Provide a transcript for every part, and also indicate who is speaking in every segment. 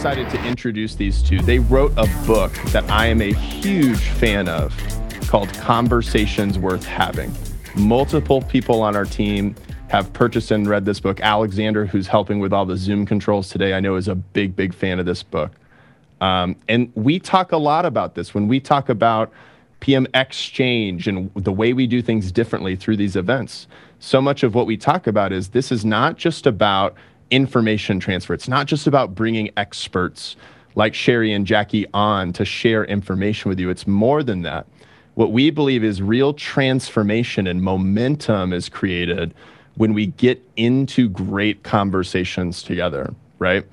Speaker 1: Excited to introduce these two. They wrote a book that I am a huge fan of called Conversations Worth Having. Multiple people on our team have purchased and read this book. Alexander, who's helping with all the Zoom controls today, I know is a big, big fan of this book. Um, and we talk a lot about this when we talk about PM exchange and the way we do things differently through these events. So much of what we talk about is this is not just about information transfer. It's not just about bringing experts like Cheri and Jackie on to share information with you. It's more than that. What we believe is real transformation and momentum is created when we get into great conversations together, right?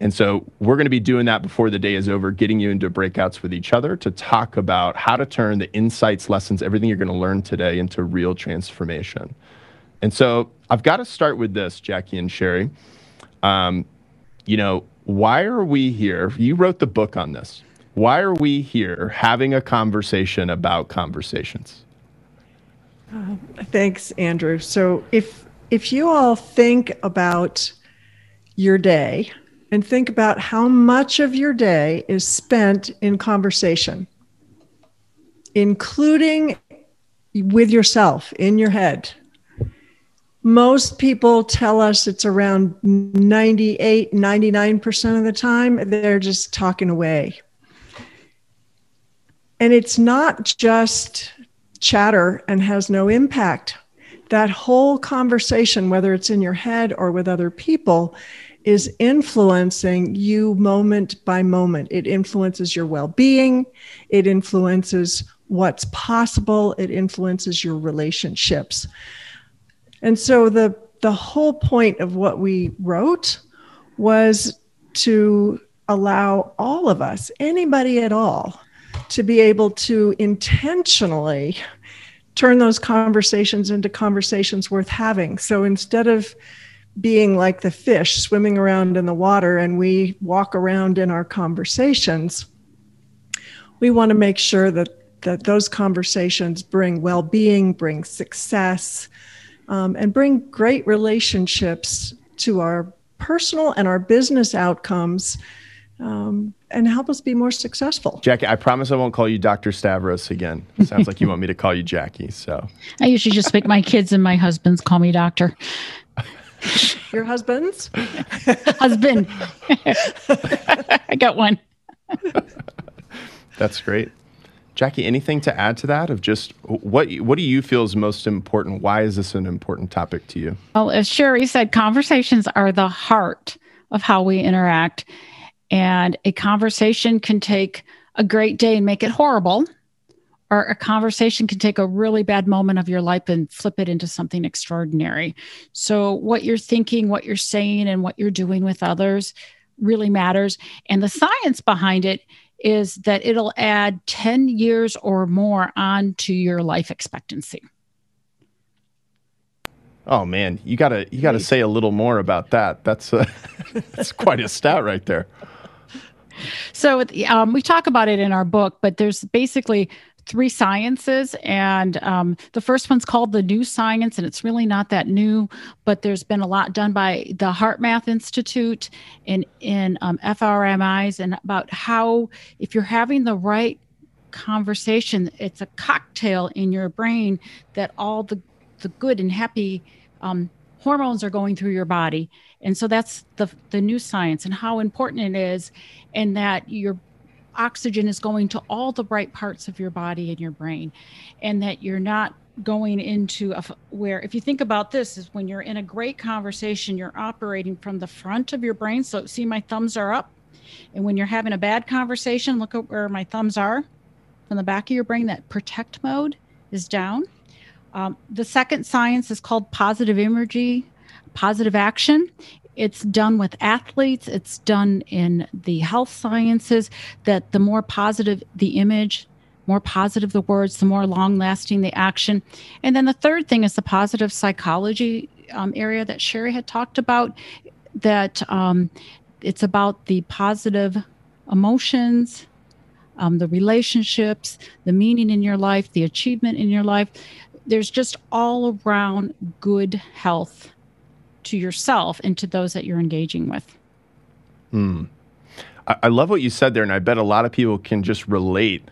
Speaker 1: And so we're going to be doing that before the day is over, getting you into breakouts with each other to talk about how to turn the insights, lessons, everything you're going to learn today into real transformation. And so I've got to start with this, Jackie and Cheri. Um, you know, why are we here? You wrote the book on this. Why are we here having a conversation about conversations?
Speaker 2: Uh, thanks, Andrew. So if if you all think about your day and think about how much of your day is spent in conversation, including with yourself in your head. Most people tell us it's around 98, 99% of the time, they're just talking away. And it's not just chatter and has no impact that whole conversation, whether it's in your head or with other people, is influencing you moment by moment. It influences your well being, it influences what's possible, it influences your relationships. And so the, the whole point of what we wrote was to allow all of us, anybody at all, to be able to intentionally turn those conversations into conversations worth having. So instead of being like the fish swimming around in the water and we walk around in our conversations, we want to make sure that, that those conversations bring well being, bring success, um, and bring great relationships to our personal and our business outcomes um, and help us be more successful.
Speaker 1: Jackie, I promise I won't call you Dr. Stavros again. sounds like you want me to call you Jackie. So
Speaker 3: I usually just make my kids and my husbands call me doctor.
Speaker 2: Your husband's
Speaker 3: husband. I got one.
Speaker 1: That's great. Jackie, anything to add to that of just what what do you feel is most important? Why is this an important topic to you?
Speaker 3: Well, as Cheri said, conversations are the heart of how we interact. And a conversation can take a great day and make it horrible, or a conversation can take a really bad moment of your life and flip it into something extraordinary. So, what you're thinking, what you're saying, and what you're doing with others really matters. And the science behind it is that it'll add 10 years or more on to your life expectancy.
Speaker 1: Oh man, you gotta you gotta say a little more about that. That's uh, that's quite a stat right there.
Speaker 3: So um, we talk about it in our book, but there's basically three sciences and um, the first one's called the new science and it's really not that new but there's been a lot done by the HeartMath institute and in um, fMRIs and about how if you're having the right conversation it's a cocktail in your brain that all the the good and happy um, hormones are going through your body. And so that's the the new science and how important it is and that your oxygen is going to all the right parts of your body and your brain and that you're not going into a, where if you think about this is when you're in a great conversation you're operating from the front of your brain. So see my thumbs are up. And when you're having a bad conversation look at where my thumbs are. From the back of your brain that protect mode is down. Um, the second science is called positive energy positive action it's done with athletes, it's done in the health sciences, that the more positive the image, more positive the words, the more long lasting the action. And then the third thing is the positive psychology um, area that Cheri had talked about, that um, it's about the positive emotions, um, the relationships, the meaning in your life, the achievement in your life. There's just all around good health to yourself and to those that you're engaging with.
Speaker 1: Mm. I, I love what you said there, and I bet a lot of people can just relate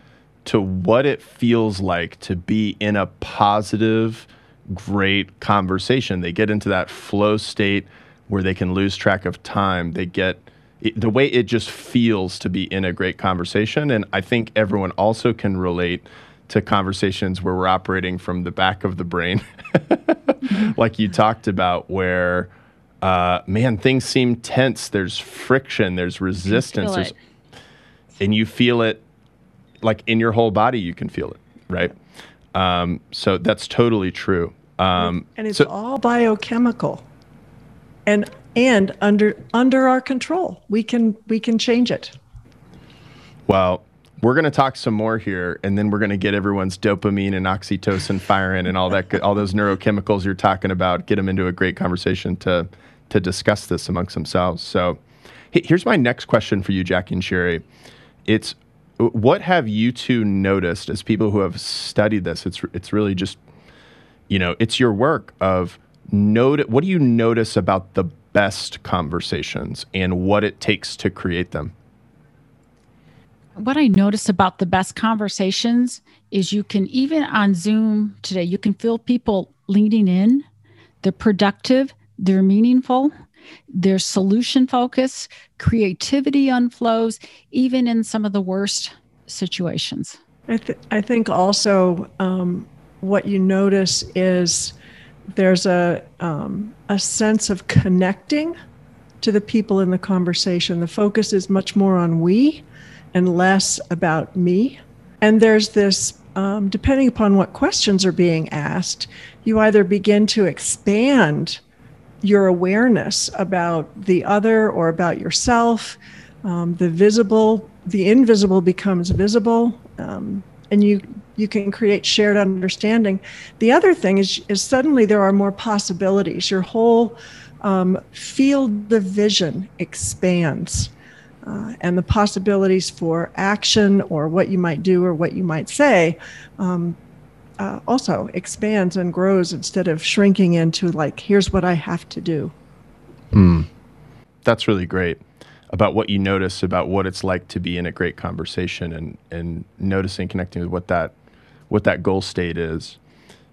Speaker 1: to what it feels like to be in a positive, great conversation. They get into that flow state where they can lose track of time. They get it, the way it just feels to be in a great conversation. And I think everyone also can relate to conversations where we're operating from the back of the brain, like you talked about, where, uh, man, things seem tense. There's friction, there's resistance, there's, and you feel it like in your whole body, you can feel it, right? Um, so that's totally true. Um,
Speaker 2: and it's
Speaker 1: so,
Speaker 2: all biochemical and and under under our control. We can we can change it.
Speaker 1: Well, we're going to talk some more here, and then we're going to get everyone's dopamine and oxytocin firing and all that, all those neurochemicals you're talking about. Get them into a great conversation to to discuss this amongst themselves. So, here's my next question for you, Jackie and Cheri. It's what have you two noticed as people who have studied this? It's it's really just, you know, it's your work of note. What do you notice about the best conversations and what it takes to create them?
Speaker 3: What I notice about the best conversations is you can even on Zoom today, you can feel people leaning in. They're productive. They're meaningful they're solution focused, creativity unflows, even in some of the worst situations.
Speaker 2: I, th- I think also um, what you notice is there's a, um, a sense of connecting to the people in the conversation. The focus is much more on we and less about me. And there's this, um, depending upon what questions are being asked, you either begin to expand your awareness about the other or about yourself. Um, the visible, the invisible becomes visible, um, and you you can create shared understanding. The other thing is is suddenly there are more possibilities. Your whole um, field of vision expands. Uh, and the possibilities for action or what you might do or what you might say um, uh, also expands and grows instead of shrinking into like here's what i have to do.
Speaker 1: Mm. that's really great about what you notice about what it's like to be in a great conversation and and noticing connecting with what that what that goal state is.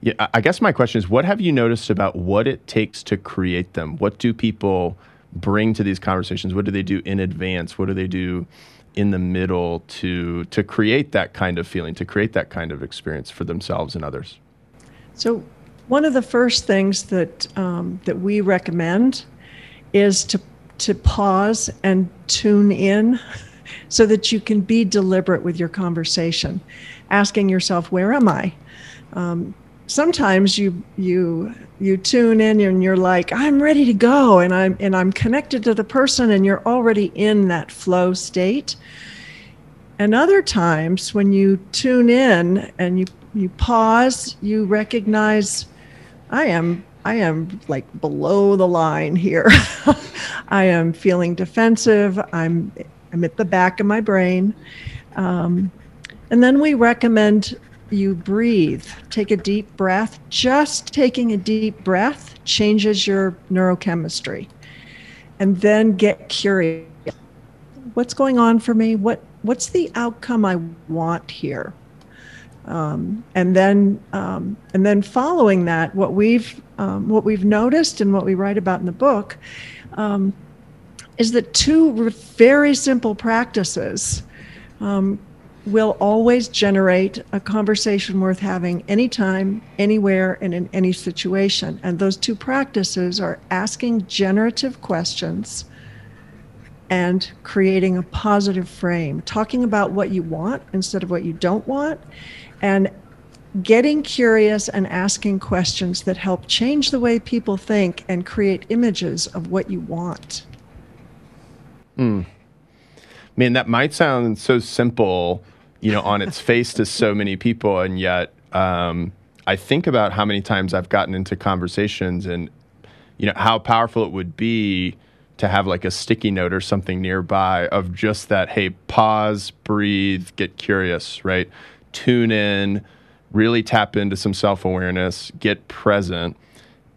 Speaker 1: Yeah i guess my question is what have you noticed about what it takes to create them? What do people bring to these conversations what do they do in advance what do they do in the middle to to create that kind of feeling, to create that kind of experience for themselves and others?
Speaker 2: So, one of the first things that um, that we recommend is to to pause and tune in, so that you can be deliberate with your conversation, asking yourself, "Where am I?" Um, sometimes you you you tune in and you're like i'm ready to go and i'm and i'm connected to the person and you're already in that flow state. And other times when you tune in and you you pause you recognize i am i am like below the line here. I am feeling defensive. I'm i'm at the back of my brain. Um, and then we recommend you breathe, take a deep breath. Just taking a deep breath changes your neurochemistry. And then get curious. What's going on for me? What what's the outcome I want here? Um, and then um, and then following that, what we've um, what we've noticed and what we write about in the book um, is that two very simple practices um, will always generate a conversation worth having anytime, anywhere, and in any situation. And those two practices are asking generative questions and creating a positive frame, talking about what you want instead of what you don't want, and getting curious and asking questions that help change the way people think and create images of what you want.
Speaker 1: Hmm. Man, that might sound so simple you know, on its face to so many people, and yet um, I think about how many times I've gotten into conversations and you know how powerful it would be to have like a sticky note or something nearby of just that hey pause breathe get curious right? Tune in really tap into some self-awareness get present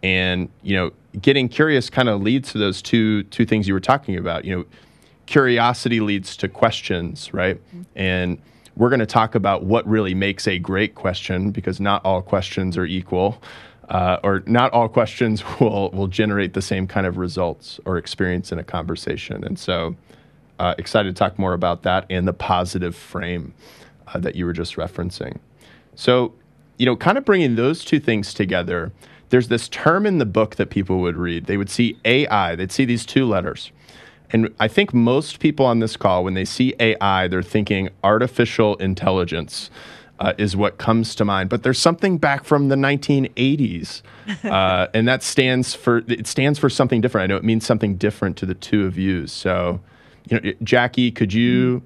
Speaker 1: and you know getting curious kind of leads to those two two things you were talking about. You know curiosity leads to questions, right? And we're going to talk about what really makes a great question because not all questions are equal. Uh, or not all questions will will generate the same kind of results or experience in a conversation. And so, uh, excited to talk more about that and the positive frame uh, that you were just referencing. So, you know, kind of bringing those two things together. There's this term in the book that people would read. They would see AI. They'd see these two letters, and I think most people on this call, when they see AI, they're thinking artificial intelligence. Uh, is what comes to mind. But there's something back from the 1980s, uh, and that stands for it stands for something different. I know it means something different to the two of you. So, you know, Jackie, could you?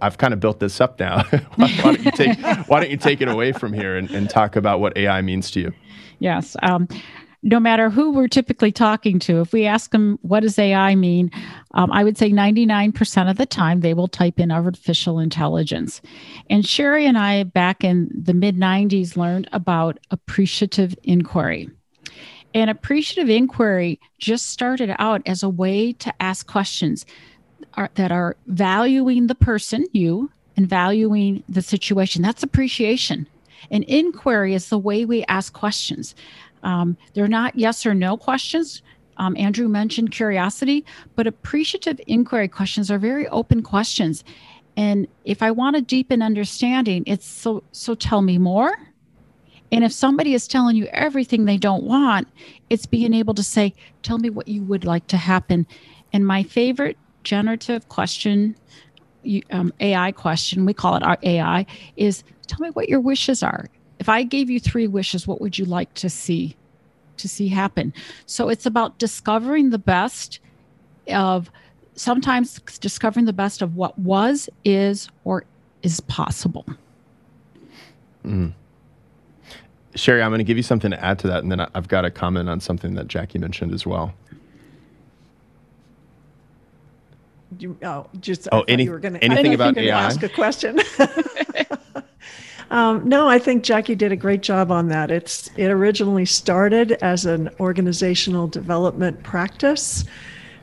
Speaker 1: I've kind of built this up now. why, why, don't you take Why don't you take it away from here and, and talk about what AI means to you?
Speaker 3: Yes. Um, no matter who we're typically talking to, if we ask them, what does AI mean? Um, I would say 99% of the time they will type in artificial intelligence. And Cheri and I, back in the mid 90s, learned about appreciative inquiry. And appreciative inquiry just started out as a way to ask questions that are valuing the person, you, and valuing the situation. That's appreciation. And inquiry is the way we ask questions. Um, they're not yes or no questions. Um, Andrew mentioned curiosity, but appreciative inquiry questions are very open questions. And if I want to deepen understanding, it's so so tell me more. And if somebody is telling you everything they don't want, it's being able to say, tell me what you would like to happen. And my favorite generative question, um, AI question, we call it our AI, is tell me what your wishes are if I gave you three wishes, what would you like to see to see happen? So it's about discovering the best of sometimes discovering the best of what was, is, or is possible.
Speaker 1: Mm. Cheri, I'm going to give you something to add to that, and then I've got a comment on something that Jackie mentioned as well.
Speaker 2: You, oh, just
Speaker 1: oh, any, you were gonna, anything about AI?
Speaker 2: Ask a question. Um, no, I think Jackie did a great job on that. It's it originally started as an organizational development practice,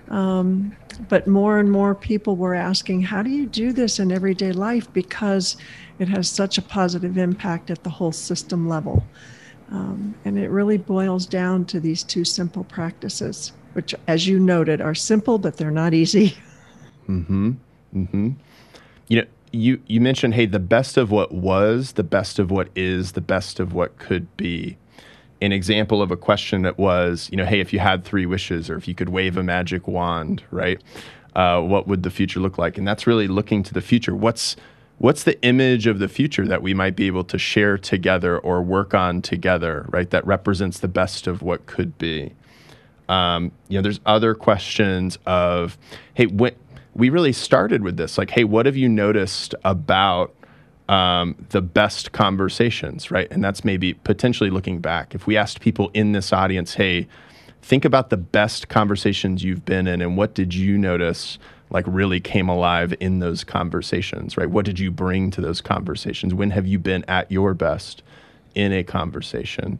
Speaker 2: um, but more and more people were asking, "How do you do this in everyday life?" Because it has such a positive impact at the whole system level, um, and it really boils down to these two simple practices, which, as you noted, are simple but they're not easy.
Speaker 1: Mm-hmm. Mm-hmm. You know, you you mentioned hey the best of what was the best of what is the best of what could be. An example of a question that was you know hey if you had three wishes or if you could wave a magic wand right uh, what would the future look like? And that's really looking to the future. What's what's the image of the future that we might be able to share together or work on together right that represents the best of what could be? Um, you know there's other questions of hey when we really started with this like, hey, what have you noticed about um, the best conversations, right? And that's maybe potentially looking back. If we asked people in this audience, hey, think about the best conversations you've been in and what did you notice like really came alive in those conversations, right? What did you bring to those conversations? When have you been at your best in a conversation?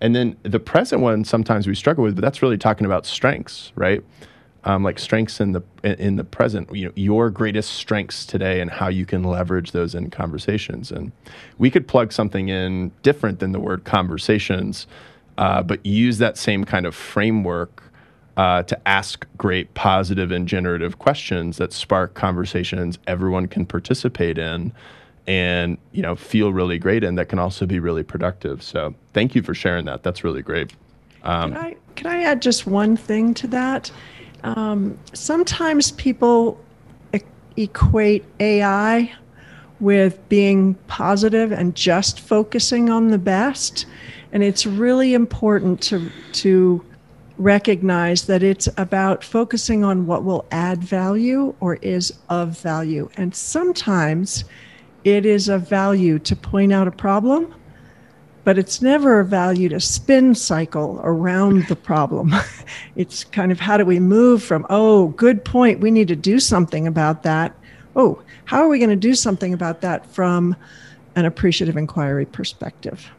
Speaker 1: And then the present one sometimes we struggle with, but that's really talking about strengths, right? Um, like strengths in the in the present you know your greatest strengths today and how you can leverage those in conversations. And we could plug something in different than the word conversations uh, but use that same kind of framework uh, to ask great positive and generative questions that spark conversations everyone can participate in and you know feel really great and that can also be really productive. So thank you for sharing that. That's really great.
Speaker 2: Um, can, I, can I add just one thing to that um, sometimes people e- equate AI with being positive and just focusing on the best. And it's really important to, to recognize that it's about focusing on what will add value or is of value. And sometimes it is of value to point out a problem but it's never a value to spin cycle around the problem. it's kind of how do we move from, oh, good point, we need to do something about that. Oh, how are we going to do something about that from an appreciative inquiry perspective?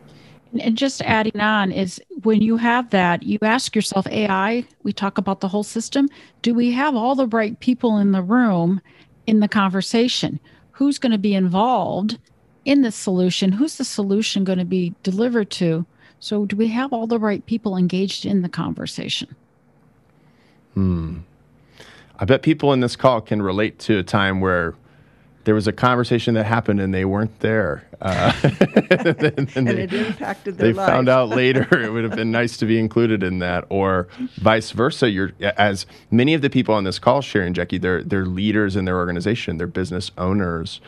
Speaker 3: And just adding on is when you have that, you ask yourself, AI, we talk about the whole system. Do we have all the right people in the room in the conversation? Who's going to be involved in the solution? Who's the solution going to be delivered to? So, do we have all the right people engaged in the conversation?
Speaker 1: Hmm. I bet people in this call can relate to a time where there was a conversation that happened and they weren't there. Uh,
Speaker 2: and, and they, it impacted their
Speaker 1: They
Speaker 2: life.
Speaker 1: found out later it would have been nice to be included in that, or vice versa. You're as many of the people on this call, Cheri and Jackie, they're they're leaders in their organization, they're business owners,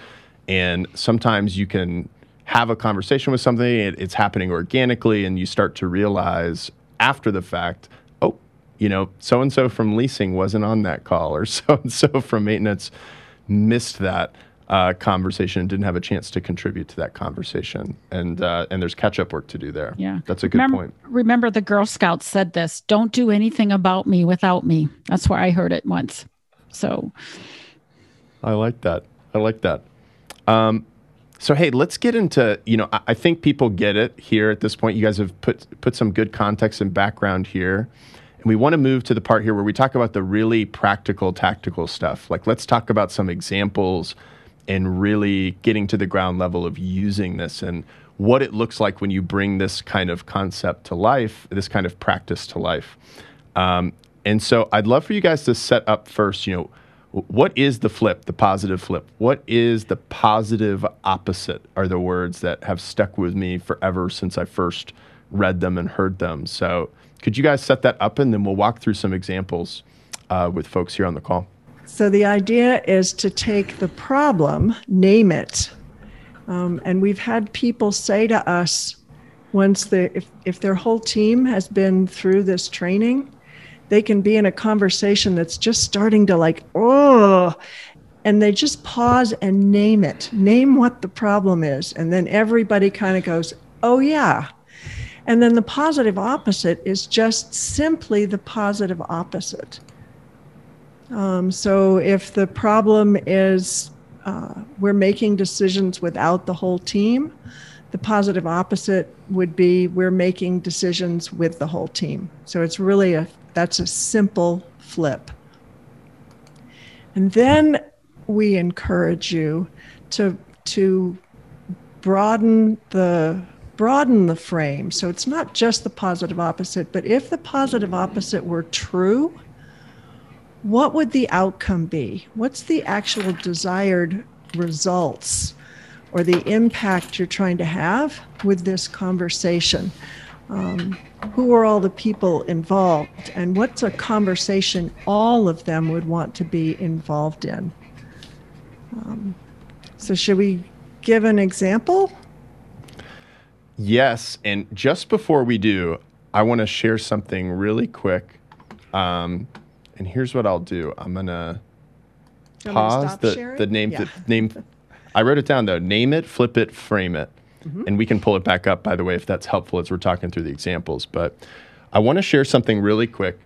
Speaker 1: and sometimes you can have a conversation with something, it, it's happening organically, and you start to realize after the fact, oh, you know, so and so from leasing wasn't on that call, or so and so from maintenance missed that uh, conversation and didn't have a chance to contribute to that conversation. And uh, and there's catch up work to do there.
Speaker 3: Yeah,
Speaker 1: that's a good
Speaker 3: remember,
Speaker 1: point.
Speaker 3: Remember, the Girl Scouts said this: "Don't do anything about me without me." That's where I heard it once. So,
Speaker 1: I like that. I like that. Um, so hey, let's get into you know I, I think people get it here at this point. You guys have put put some good context and background here. And we want to move to the part here where we talk about the really practical, tactical stuff. Like, let's talk about some examples and really getting to the ground level of using this and what it looks like when you bring this kind of concept to life, this kind of practice to life. Um, and so, I'd love for you guys to set up first, you know, what is the flip, the positive flip? What is the positive opposite? Are the words that have stuck with me forever since I first read them and heard them. So, could you guys set that up and then we'll walk through some examples uh, with folks here on the call?
Speaker 2: So, the idea is to take the problem, name it. Um, and we've had people say to us once the, if, if their whole team has been through this training, they can be in a conversation that's just starting to like, oh, and they just pause and name it, name what the problem is. And then everybody kind of goes, oh, yeah. And then the positive opposite is just simply the positive opposite. Um, so if the problem is uh, we're making decisions without the whole team, the positive opposite would be we're making decisions with the whole team. So it's really a that's a simple flip. And then we encourage you to to broaden the broaden the frame. So it's not just the positive opposite, but if the positive opposite were true, what would the outcome be? What's the actual desired results or the impact you're trying to have with this conversation? Um, who are all the people involved? And what's a conversation all of them would want to be involved in? Um, so, should we give an example?
Speaker 1: Yes. And just before we do, I want to share something really quick. Um, and here's what I'll do. I'm gonna pause the, the name yeah. the name. I wrote it down though. Name it, flip it, frame it, mm-hmm. and we can pull it back up. By the way, if that's helpful as we're talking through the examples. But I want to share something really quick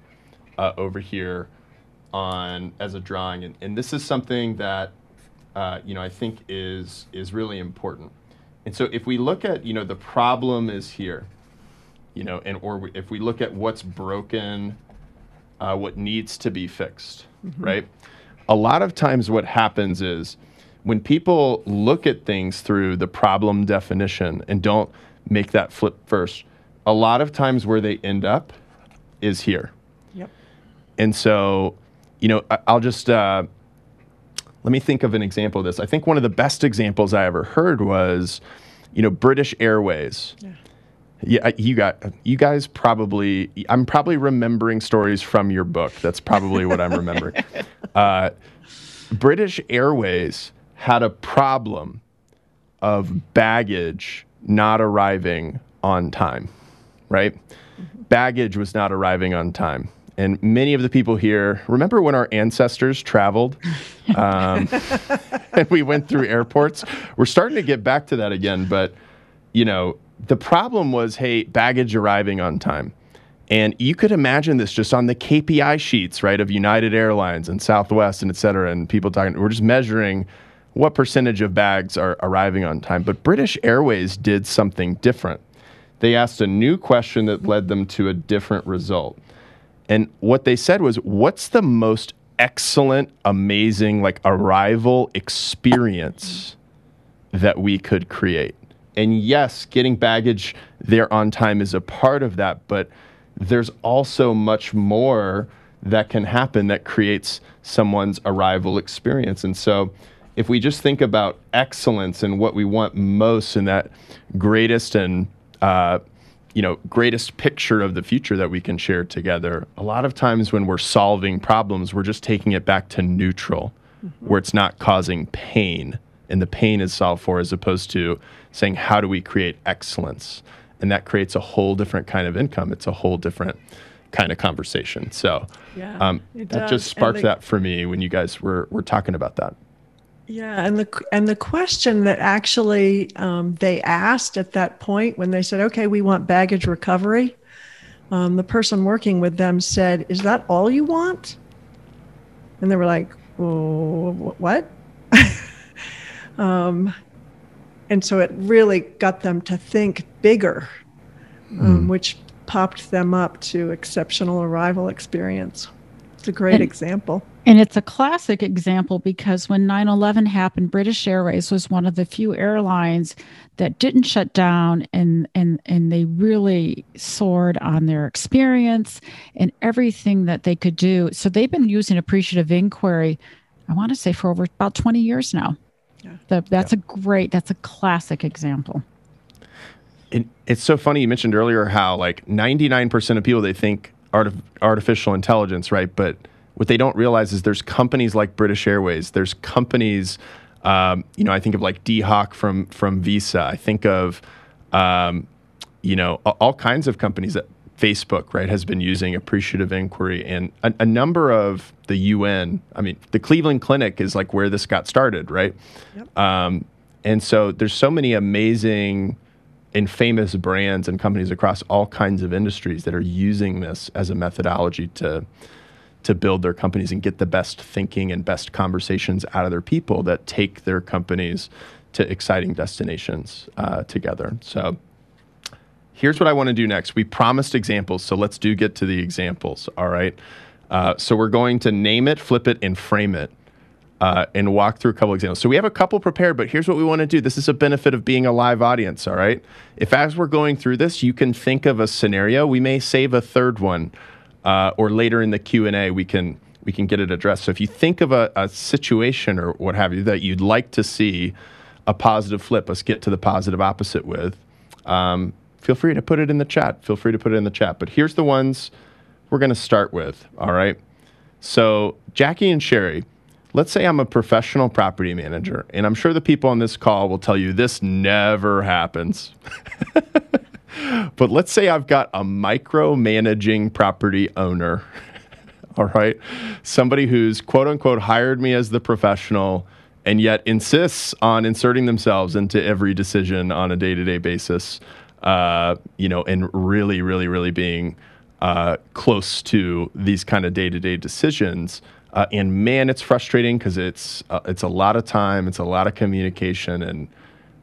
Speaker 1: uh, over here on as a drawing, and, and this is something that uh, you know I think is is really important. And so if we look at you know the problem is here, you know, and or if we look at what's broken uh, what needs to be fixed, mm-hmm. right? A lot of times, what happens is when people look at things through the problem definition and don't make that flip first, a lot of times where they end up is here.
Speaker 2: Yep.
Speaker 1: And so, you know, I, will just uh, let me think of an example of this. I think one of the best examples I ever heard was, you know, British Airways. Yeah yeah, you got you guys probably. I'm probably remembering stories from your book. That's probably what I'm remembering. uh, British Airways had a problem of baggage not arriving on time, right? Mm-hmm. Baggage was not arriving on time. And many of the people here remember when our ancestors traveled um, and we went through airports? We're starting to get back to that again, but you know, the problem was, hey, baggage arriving on time. And you could imagine this just on the KPI sheets, right, of United Airlines and Southwest and et cetera, and people talking, we're just measuring what percentage of bags are arriving on time. But British Airways did something different. they asked a new question that led them to a different result. And what they said was, What's the most excellent, amazing, like arrival experience that we could create? And yes, getting baggage there on time is a part of that, but there's also much more that can happen that creates someone's arrival experience. And so, if we just think about excellence and what we want most in that greatest and uh, you know greatest picture of the future that we can share together, a lot of times when we're solving problems, we're just taking it back to neutral, mm-hmm. where it's not causing pain, and the pain is solved for, as opposed to saying how do we create excellence, and that creates a whole different kind of income. It's a whole different kind of conversation. So yeah, um, that just sparked the, that for me when you guys were were talking about that.
Speaker 2: Yeah, and the and the question that actually um, they asked at that point when they said, "Okay, we want baggage recovery," um, the person working with them said, "Is that all you want?" And they were like, oh, "What?" um, and so it really got them to think bigger, mm. which popped them up to exceptional arrival experience. It's a great and, example.
Speaker 3: And it's a classic example because when 9 11 happened, British Airways was one of the few airlines that didn't shut down and, and, and they really soared on their experience and everything that they could do. So they've been using appreciative inquiry, I want to say, for over about 20 years now. Yeah. The, that's yeah. a great, that's a classic example.
Speaker 1: It, it's so funny you mentioned earlier how like 99% of people they think artif- artificial intelligence, right? But what they don't realize is there's companies like British Airways. There's companies, um, you know, I think of like Dee Hock from from Visa. I think of, um, you know, all kinds of companies that Facebook, right, has been using appreciative inquiry, and a, a, number of the UN. I mean, the Cleveland Clinic is like where this got started, right? Yep. Um, and so there's so many amazing and famous brands and companies across all kinds of industries that are using this as a methodology to to build their companies and get the best thinking and best conversations out of their people that take their companies to exciting destinations uh, together. So here's what I want to do next. We promised examples, so let's do get to the examples. All right. Uh, so we're going to name it, flip it, and frame it uh, and walk through a couple examples. So we have a couple prepared, but here's what we want to do. This is a benefit of being a live audience, all right? If as we're going through this, you can think of a scenario, we may save a third one, uh, or later in the Q and A, we can we can get it addressed. So if you think of a, a situation or what have you that you'd like to see a positive flip, let's get to the positive opposite with. Um, feel free to put it in the chat. Feel free to put it in the chat. But here's the ones we're going to start with. All right. So Jackie and Sherry let's say I'm a professional property manager, and I'm sure the people on this call will tell you this never happens. but let's say I've got a micromanaging property owner. All right. Somebody who's quote unquote hired me as the professional and yet insists on inserting themselves into every decision on a day to day basis, uh, you know, and really, really, really being uh, close to these kind of day to day decisions. Uh, and man, it's frustrating because it's uh, it's a lot of time, it's a lot of communication, and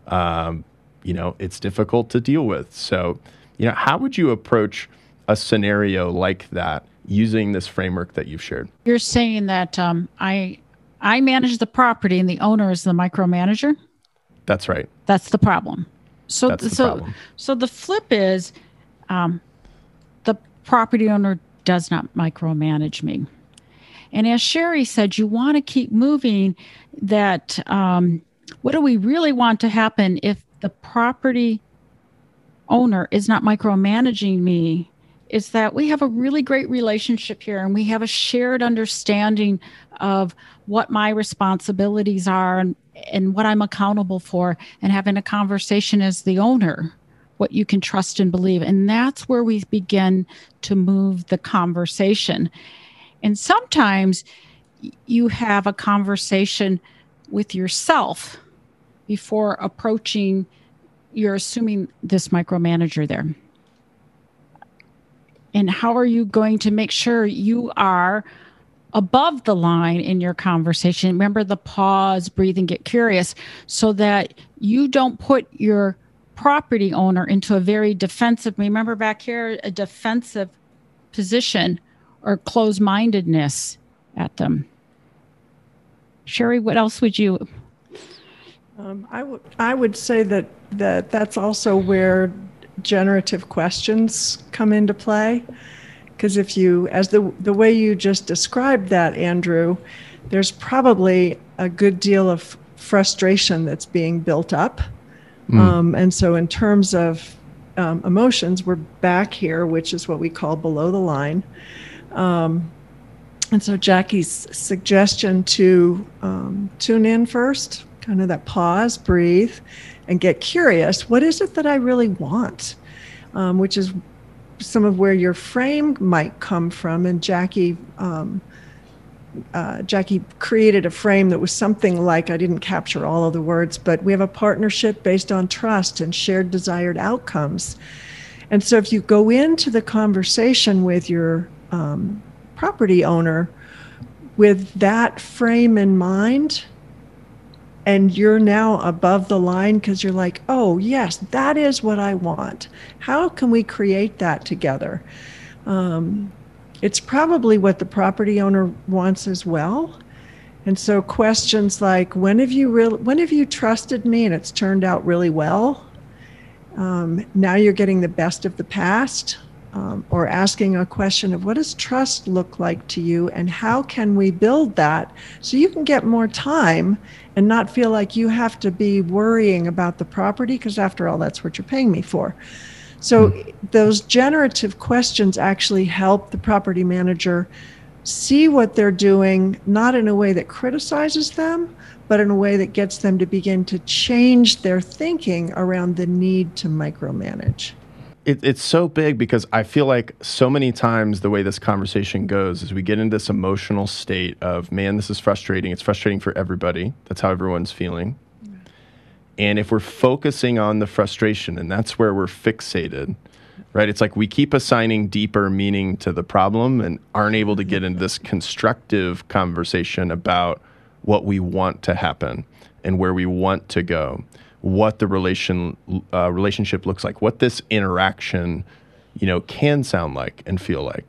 Speaker 1: um, you know it's difficult to deal with. So, you know, how would you approach a scenario like that using this framework that you've shared?
Speaker 3: You're saying that um, I I manage the property and the owner is the micromanager.
Speaker 1: That's right.
Speaker 3: That's the problem. So That's the so problem. so the flip is, um, the property owner does not micromanage me. And as Cheri said, you want to keep moving that. Um, what do we really want to happen if the property owner is not micromanaging me? Is that we have a really great relationship here and we have a shared understanding of what my responsibilities are and, and what I'm accountable for, and having a conversation as the owner what you can trust and believe. And that's where we begin to move the conversation. And sometimes you have a conversation with yourself before approaching, you're assuming this micromanager there. And how are you going to make sure you are above the line in your conversation? Remember the pause, breathe, and get curious so that you don't put your property owner into a very defensive, remember back here, a defensive position or closed mindedness at them. Cheri, what else would you?
Speaker 2: Um, I would I would say that that that's also where generative questions come into play, because if you, as the the way you just described that, Andrew, there's probably a good deal of frustration that's being built up, mm. um, and so in terms of um, emotions, we're back here, which is what we call below the line. Um, and so Jackie's suggestion to um, tune in first, kind of that pause, breathe, and get curious. What is it that I really want? Um, which is some of where your frame might come from. And Jackie, um, uh, Jackie created a frame that was something like I didn't capture all of the words, but we have a partnership based on trust and shared desired outcomes. And so if you go into the conversation with your um, property owner with that frame in mind and you're now above the line because you're like, oh, yes, that is what I want. How can we create that together? Um, it's probably what the property owner wants as well. And so questions like, when have you really, when have you trusted me and it's turned out really well? Um, now you're getting the best of the past um, or asking a question of what does trust look like to you and how can we build that so you can get more time and not feel like you have to be worrying about the property? Because after all that's what you're paying me for. So mm those generative questions actually help the property manager see what they're doing not in a way that criticizes them but in a way that gets them to begin to change their thinking around the need to micromanage
Speaker 1: it, it's so big because I feel like so many times the way this conversation goes is we get into this emotional state of, man, this is frustrating. It's frustrating for everybody. That's how everyone's feeling. And if we're focusing on the frustration and that's where we're fixated, right? It's like we keep assigning deeper meaning to the problem and aren't able to get into this constructive conversation about what we want to happen and where we want to go what the relation uh, relationship looks like, what this interaction, you know, can sound like and feel like,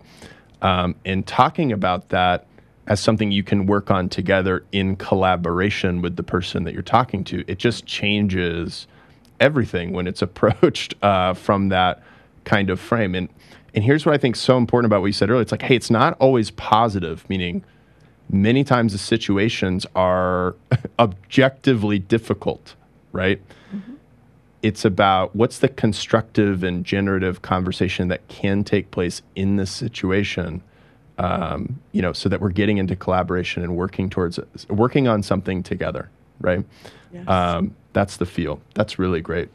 Speaker 1: um, and talking about that as something you can work on together in collaboration with the person that you're talking to. It just changes everything when it's approached uh, from that kind of frame. And and here's what I think is so important about what you said earlier. It's like, hey, it's not always positive, meaning many times the situations are objectively difficult right? Mm-hmm. It's about what's the constructive and generative conversation that can take place in this situation, um, you know, so that we're getting into collaboration and working towards working on something together, right? Yes. Um, that's the feel. That's really great.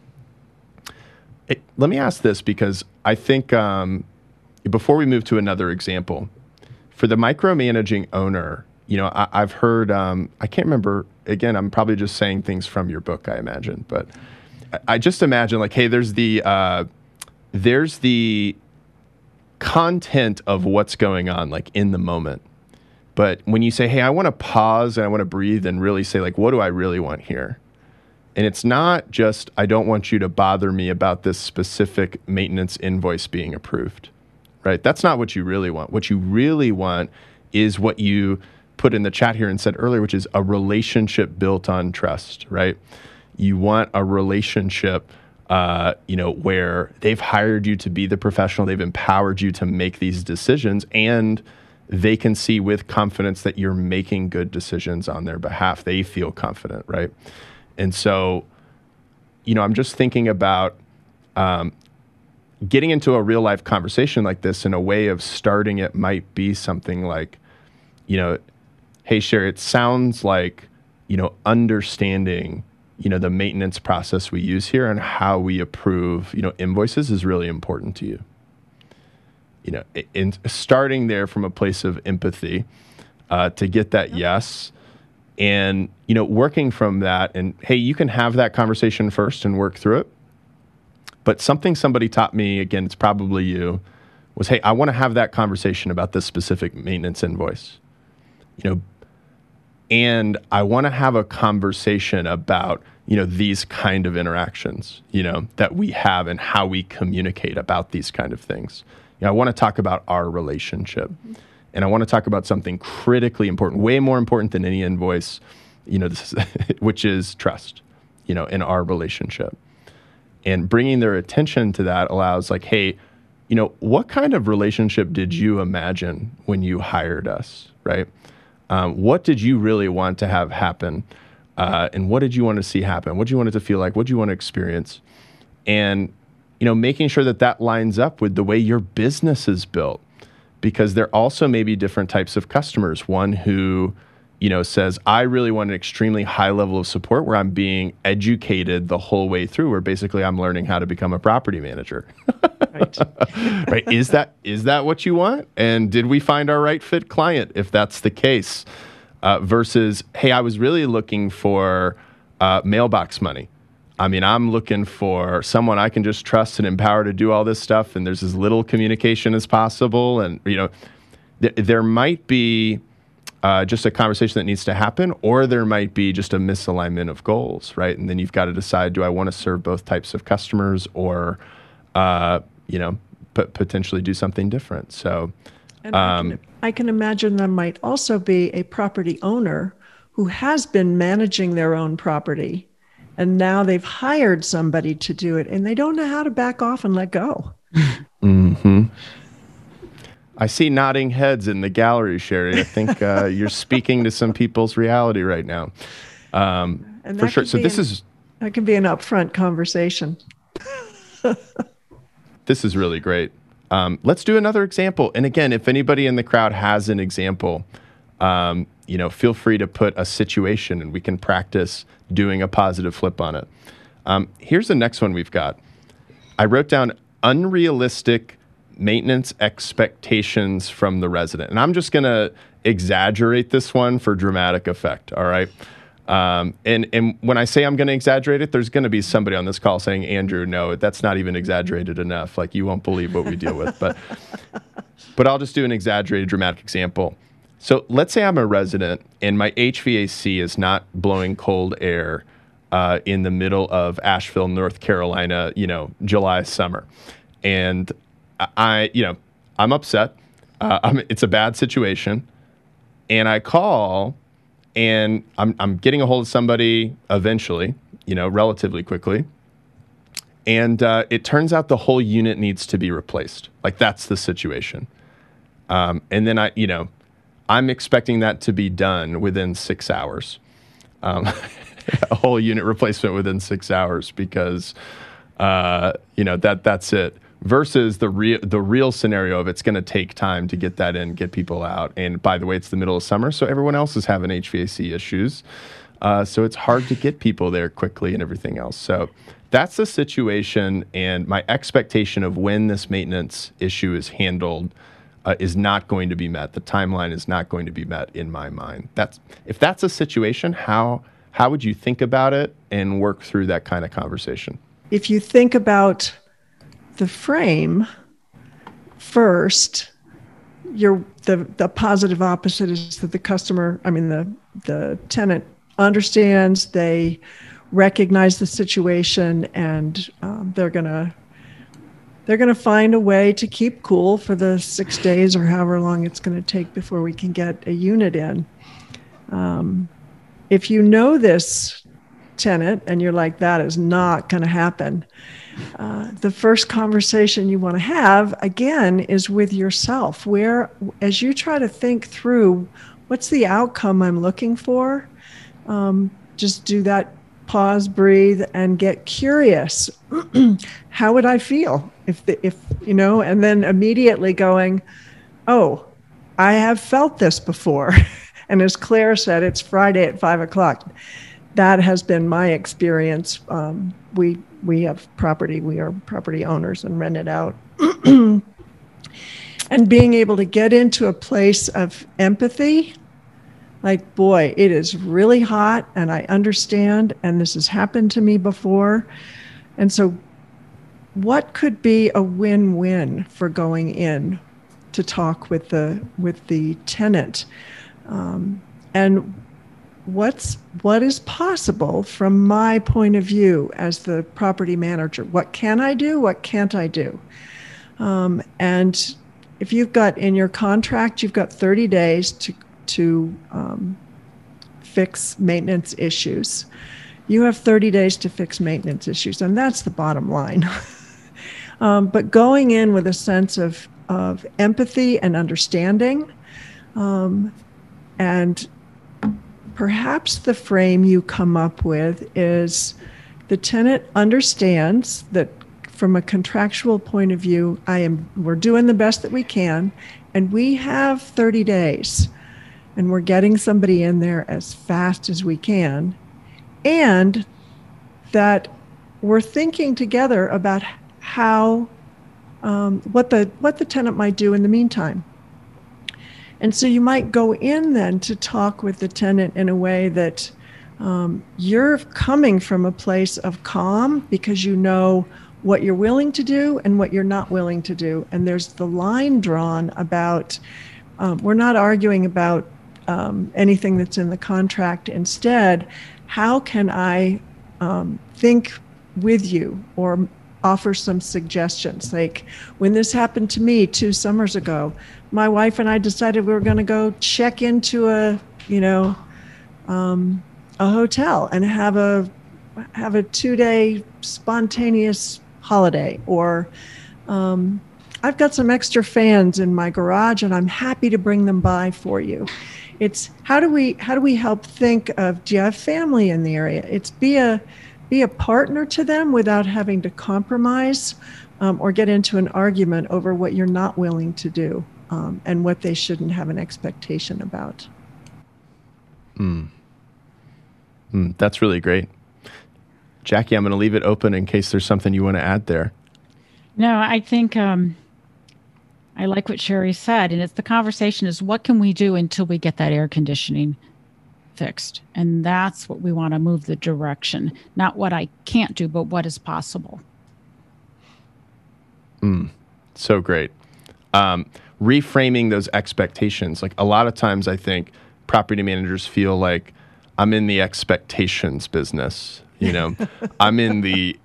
Speaker 1: It, let me ask this because I think um, before we move to another example, for the micromanaging owner, you know, I, have heard, um, I can't remember, again, I'm probably just saying things from your book, I imagine, but I, I just imagine like, hey, there's the, uh, there's the content of what's going on, like in the moment. But when you say, hey, I want to pause and I want to breathe and really say, like, what do I really want here? And it's not just, I don't want you to bother me about this specific maintenance invoice being approved, right? That's not what you really want. What you really want is what you put in the chat here and said earlier, which is a relationship built on trust, right? You want a relationship, uh, you know, where they've hired you to be the professional, they've empowered you to make these decisions, and they can see with confidence that you're making good decisions on their behalf. They feel confident, right? And so, you know, I'm just thinking about um, getting into a real life conversation like this in a way of starting it might be something like, you know, hey, Cheri, it sounds like, you know, understanding, you know, the maintenance process we use here and how we approve, you know, invoices is really important to you. You know, in starting there from a place of empathy uh, to get that yes, and you know, working from that, and hey, you can have that conversation first and work through it. But something somebody taught me, again, it's probably you, was hey, I want to have that conversation about this specific maintenance invoice. You know, and I want to have a conversation about you know these kind of interactions you know that we have and how we communicate about these kind of things. You know, i want to talk about our relationship. And i want to talk about something critically important way more important than any invoice you know is, which is trust you know in our relationship. And bringing their attention to that allows like hey you know what kind of relationship did you imagine when you hired us right um, what did you really want to have happen uh, and what did you want to see happen? What do you want it to feel like? What do you want to experience? And you know, making sure that that lines up with the way your business is built, because there also may be different types of customers. One who you know says i really want an extremely high level of support where i'm being educated the whole way through where basically i'm learning how to become a property manager right right is that is that what you want and did we find our right fit client if that's the case uh, versus, hey, I was really looking for uh, mailbox money. I mean, I'm looking for someone I can just trust and empower to do all this stuff, and there's as little communication as possible. And you know, th- there might be uh, just a conversation that needs to happen, or there might be just a misalignment of goals, right? And then you've got to decide: do I want to serve both types of customers, or uh, you know, p- potentially do something different? So
Speaker 2: um, I, can, I can imagine there might also be a property owner who has been managing their own property and now they've hired somebody to do it and they don't know how to back off and let go.
Speaker 1: mm-hmm. I see nodding heads in the gallery, Cheri. I think uh, you're speaking to some people's reality right now. Um, for sure. So this
Speaker 2: an,
Speaker 1: is
Speaker 2: that can be an upfront conversation.
Speaker 1: this is really great. Um, let's do another example. And again, if anybody in the crowd has an example, um, you know, feel free to put a situation and we can practice doing a positive flip on it. Um, here's the next one we've got. I wrote down unrealistic maintenance expectations from the resident. And I'm just going to exaggerate this one for dramatic effect. All right. Um, and and when I say I'm going to exaggerate it, there's going to be somebody on this call saying, Andrew, no, that's not even exaggerated enough. Like you won't believe what we deal with. But but I'll just do an exaggerated, dramatic example. So let's say I'm a resident and my HVAC is not blowing cold air uh, in the middle of Asheville, North Carolina, you know, July summer, and I, you know, I'm upset. Uh, I'm, it's a bad situation, and I call and I'm, I'm getting a hold of somebody eventually, you know, relatively quickly. And uh, it turns out the whole unit needs to be replaced. Like that's the situation. Um, and then I, you know, I'm expecting that to be done within six hours. Um, a whole unit replacement within six hours because, uh, you know, that that's it versus the real the real scenario of it's going to take time to get that in, get people out. And by the way, it's the middle of summer, so everyone else is having HVAC issues. Uh, so it's hard to get people there quickly and everything else. So that's the situation, and my expectation of when this maintenance issue is handled. Uh, is not going to be met. The timeline is not going to be met in my mind. That's if that's a situation, how how would you think about it and work through that kind of conversation?
Speaker 2: If you think about the frame first, the the positive opposite is that the customer, I mean the the tenant understands, they recognize the situation, and um, they're gonna they're to find a way to keep cool for the six days or however long it's to take before we can get a unit in. Um, if you know this tenant and you're like, that is not going to happen, uh, the first conversation you want to have again is with yourself. Where as you try to think through what's the outcome i'm looking for um, just do that pause breathe and get curious. How would i feel if the, if you know and then immediately going oh i have felt this before. And as claire said it's friday at five o'clock that has been my experience um, we we have property, we are property owners and rent it out. and being able to get into a place of empathy, like, boy, it is really hot and I understand, and this has happened to me before. And so, what could be a win win for going in to talk with the, with the tenant? Um, and what's what is possible from my point of view as the property manager? What can i do? What can't i do? Um, and if you've got in your contract you've got 30 days to to um, fix maintenance issues. You have 30 days to fix maintenance issues and that's the bottom line. Um, but going in with a sense of, of empathy and understanding um, and perhaps the frame you come up with is the tenant understands that from a contractual point of view, I am we're doing the best that we can, and we have 30 days, and we're getting somebody in there as fast as we can, and that we're thinking together about how um, what the what the tenant might do in the meantime. And so you might go in then to talk with the tenant in a way that um, you're coming from a place of calm because you know what you're willing to do and what you're not willing to do. And there's the line drawn about, um, we're not arguing about um, anything that's in the contract. Instead, how can I um, think with you or offer some suggestions? Like when this happened to me two summers ago, my wife and I decided we were going to go check into a, you know, um, a hotel and have a have a two day spontaneous holiday. Or um, I've got some extra fans in my garage and I'm happy to bring them by for you. It's how do we how do we help think of do you have family in the area? It's be a be a partner to them without having to compromise um, or get into an argument over what you're not willing to do um, and what they shouldn't have an expectation about.
Speaker 1: Mm. Mm, that's really great. Jackie, I'm going to leave it open in case there's something you want to add there.
Speaker 3: No, I think um, I like what Cheri said, and it's the conversation is what can we do until we get that air conditioning fixed, and that's what we want to move the direction, not what I can't do, but what is possible.
Speaker 1: Mm, so great. Um, reframing those expectations. Like a lot of times, I think property managers feel like I'm in the expectations business. You know, I'm in the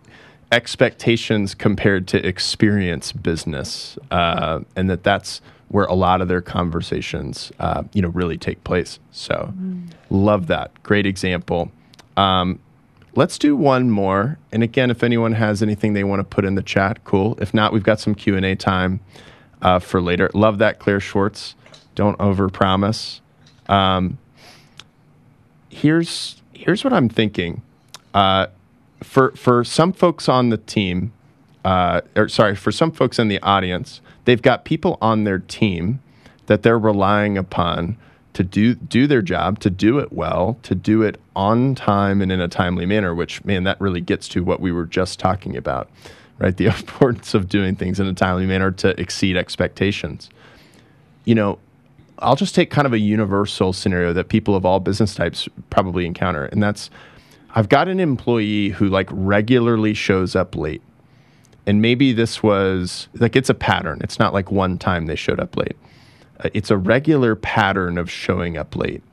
Speaker 1: expectations compared to experience business, uh, and that that's where a lot of their conversations, uh, you know, really take place. So, mm. love that. Great example. Um, let's do one more. And again, if anyone has anything they want to put in the chat, cool. If not, we've got some Q and A time uh, for later. Love that, Claire Schwartz. Don't overpromise. Um, here's here's what I'm thinking. Uh, for for some folks on the team, uh, or sorry, for some folks in the audience, they've got people on their team that they're relying upon to do do their job, to do it well, to do it on time and in a timely manner. Which man, that really gets to what we were just talking about right? The importance of doing things in a timely manner to exceed expectations. You know, I'll just take kind of a universal scenario that people of all business types probably encounter, and that's I've got an employee who like regularly shows up late. And maybe this was like it's a pattern. It's not like one time they showed up late. Uh, it's a regular pattern of showing up late.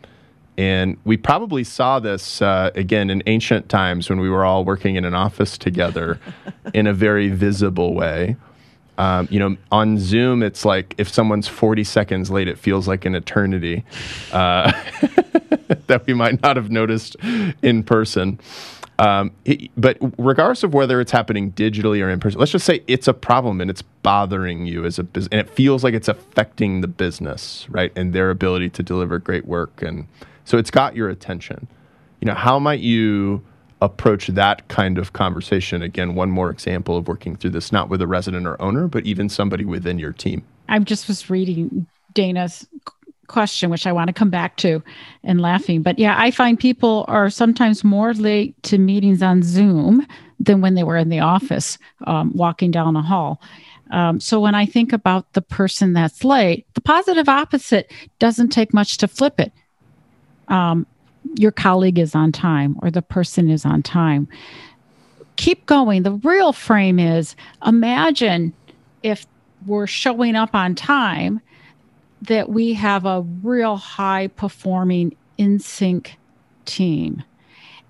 Speaker 1: And we probably saw this uh, again in ancient times when we were all working in an office together in a very visible way. Um, you know, on Zoom, it's like if someone's 40 seconds late, it feels like an eternity uh, that we might not have noticed in person. Um, it, but regardless of whether it's happening digitally or in person, let's just say it's a problem and it's bothering you as a business, and it feels like it's affecting the business, right, and their ability to deliver great work and so it's got your attention. You know, how might you approach that kind of conversation? Again, one more example of working through this, not with a resident or owner, but even somebody within your team.
Speaker 3: I just was reading Dana's question, which I want to come back to and laughing. But yeah, I find people are sometimes more late to meetings on Zoom than when they were in the office um, walking down a hall. Um, so when I think about the person that's late, the positive opposite doesn't take much to flip it um, your colleague is on time or the person is on time. Keep going. The real frame is imagine if we're showing up on time, that we have a real high performing in sync team.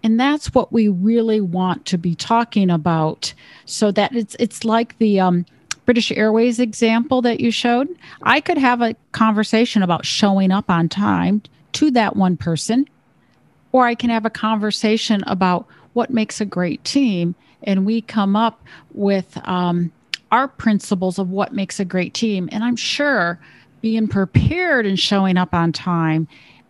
Speaker 3: And that's what we really want to be talking about so that it's it's like the um, British Airways example that you showed. I could have a conversation about showing up on time to that one person, or I can have a conversation about what makes a great team. And we come up with um, our principles of what makes a great team. And I'm sure being prepared and showing up on time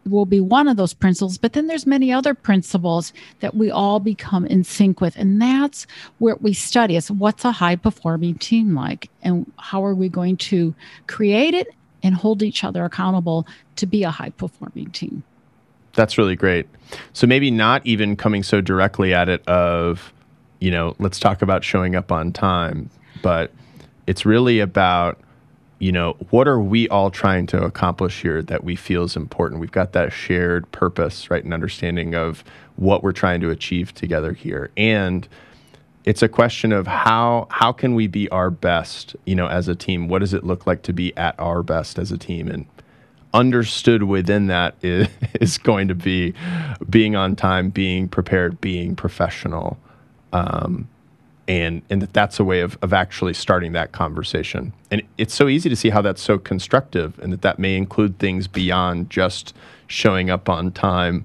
Speaker 3: will be one of those principles but then there's many other principles that we all become in sync with and that's where we study is what's a high performing team like and how are we going to create it and hold each other accountable to be a high performing team
Speaker 1: that's really great so maybe not even coming so directly at it of you know let's talk about showing up on time but it's really about you know, what are we all trying to accomplish here that we feel is important? We've got that shared purpose, right? An understanding of what we're trying to achieve together here. And it's a question of how how can we be our best, you know, as a team? What does it look like to be at our best as a team? And understood within that is, is going to be being on time, being prepared, being professional. Um, and and that that's a way of, of actually starting that conversation and it's so easy to see how that's so constructive and that that may include things beyond just showing up on time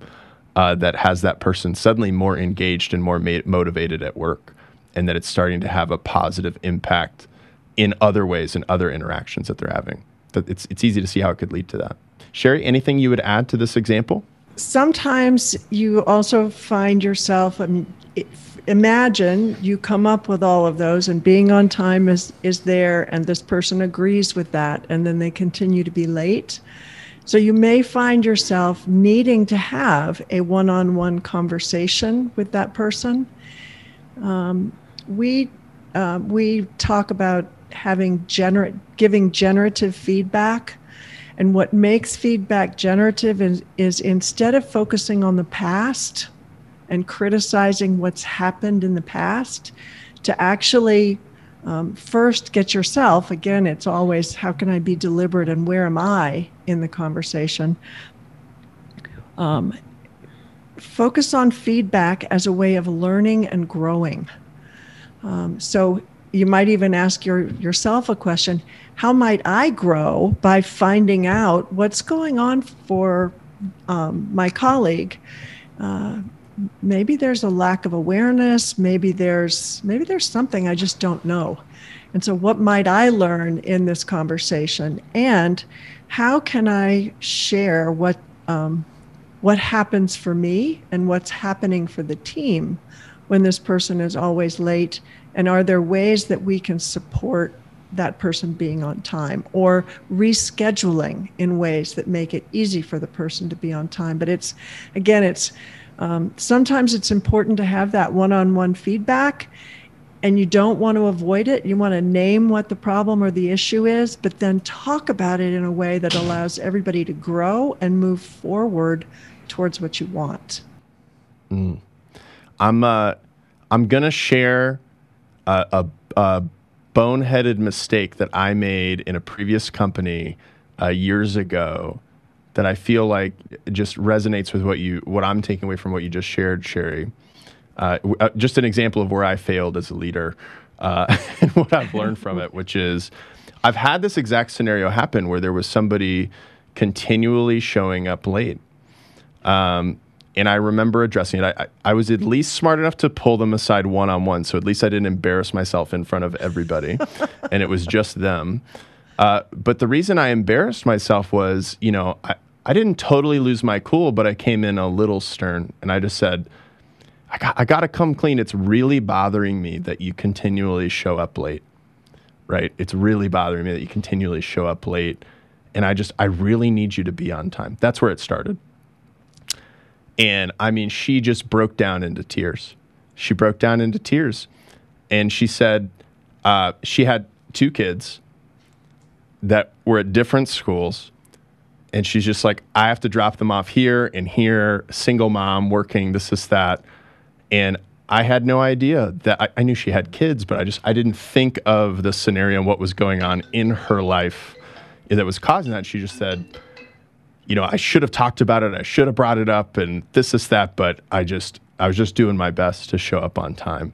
Speaker 1: uh, that has that person suddenly more engaged and more ma- motivated at work and that it's starting to have a positive impact in other ways and other interactions that they're having that it's, it's easy to see how it could lead to that Cheri anything you would add to this example
Speaker 2: sometimes you also find yourself I mean, imagine you come up with all of those and being on time is, is there and this person agrees with that and then they continue to be late. So you may find yourself needing to have a one on one conversation with that person. Um, we, uh, we talk about having gener- giving generative feedback. And what makes feedback generative is, is instead of focusing on the past, and criticizing what's happened in the past to actually um, first get yourself again it's always how can i be deliberate and where am i in the conversation um, focus on feedback as a way of learning and growing um, so you might even ask your, yourself a question how might i grow by finding out what's going on for um, my colleague? Uh, maybe there's a lack of awareness maybe there's maybe there's something i just don't know. And so what might i learn in this conversation? And how can i share what um, what happens for me and what's happening for the team when this person is always late and are there ways that we can support that person being on time or rescheduling in ways that make it easy for the person to be on time but it's again it's um, sometimes it's important to have that one on one feedback and you don't want to avoid it. You want to name what the problem or the issue is, but then talk about it in a way that allows everybody to grow and move forward towards what you want.
Speaker 1: Mm. I'm uh, I'm gonna share a, a, a, boneheaded mistake that I made in a previous company uh, years ago that I feel like just resonates with what you what I'm taking away from what you just shared, Cheri. Uh, uh, just an example of where I failed as a leader uh, and what I've learned from it, which is I've had this exact scenario happen where there was somebody continually showing up late. Um, and I remember addressing it. I, I, was at least smart enough to pull them aside one on one. So at least I didn't embarrass myself in front of everybody. and it was just them. Uh, but the reason I embarrassed myself was, you know, I, I didn't totally lose my cool, but I came in a little stern and I just said, I got, I got to come clean. It's really bothering me that you continually show up late, right? It's really bothering me that you continually show up late. And I just, I really need you to be on time. That's where it started. And I mean, she just broke down into tears. She broke down into tears. And she said, uh, she had two kids that were at different schools and she's just like, I have to drop them off here and here, single mom working, this is that. And I had no idea that I, I, knew she had kids, but I just I didn't think of the scenario and what was going on in her life that was causing that. She just said, you know, I should have talked about it. I should have brought it up and this, is that. But I just, I was just doing my best to show up on time.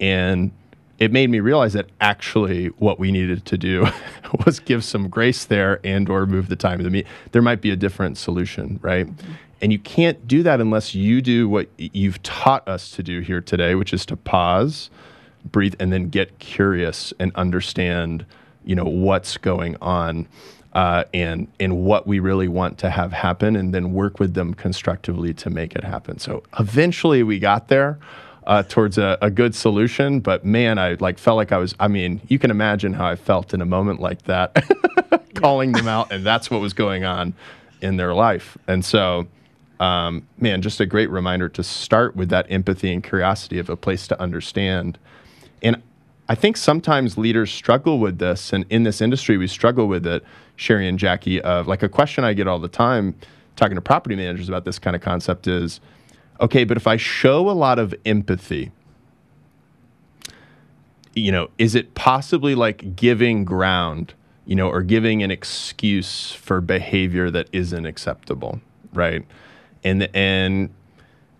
Speaker 1: And it made me realize that actually what we needed to do was give some grace there and or move the time of the meet. There might be a different solution, right? Mm-hmm. And you can't do that unless you do what you've taught us to do here today, which is to pause, breathe, and then get curious and understand, you know, what's going on uh, and and what we really want to have happen, and then work with them constructively to make it happen. So eventually, we got there. Uh, towards a, a, good solution. But man, I like felt like I was. I mean, you can imagine how I felt in a moment like that, calling them out, and that's what was going on in their life. And so, um, man, just a great reminder to start with that empathy and curiosity of a place to understand. And I think sometimes leaders struggle with this, and in this industry, we struggle with it Cheri and Jackie of like a question I get all the time talking to property managers about this kind of concept is okay, but if I show a lot of empathy, you know, is it possibly like giving ground, you know, or giving an excuse for behavior that isn't acceptable, right? And and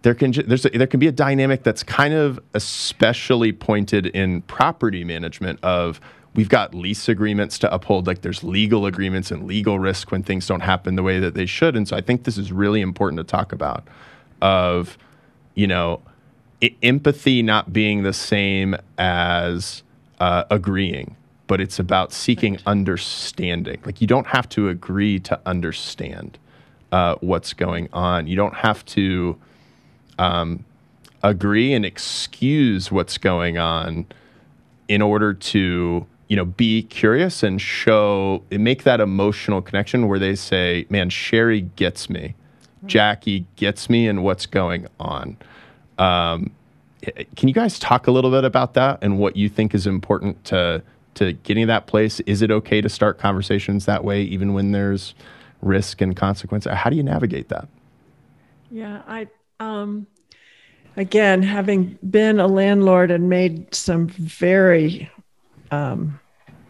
Speaker 1: there can there's a, there can be a dynamic that's kind of especially pointed in property management of we've got lease agreements to uphold like there's legal agreements and legal risk when things don't happen the way that they should. And so i think this is really important to talk about of you know I- empathy not being the same as uh, agreeing but it's about seeking right. understanding. Like you don't have to agree to understand uh, what's going on. You don't have to um, agree and excuse what's going on in order to you know, be curious and show, and make that emotional connection where they say, man, Cheri gets me. Jackie gets me and what's going on. Um, can you guys talk a little bit about that and what you think is important to to getting that place? Is it okay to start conversations that way, even when there's risk and consequence? How do you navigate that?
Speaker 2: Yeah, I um, again, having been a landlord and made some very um,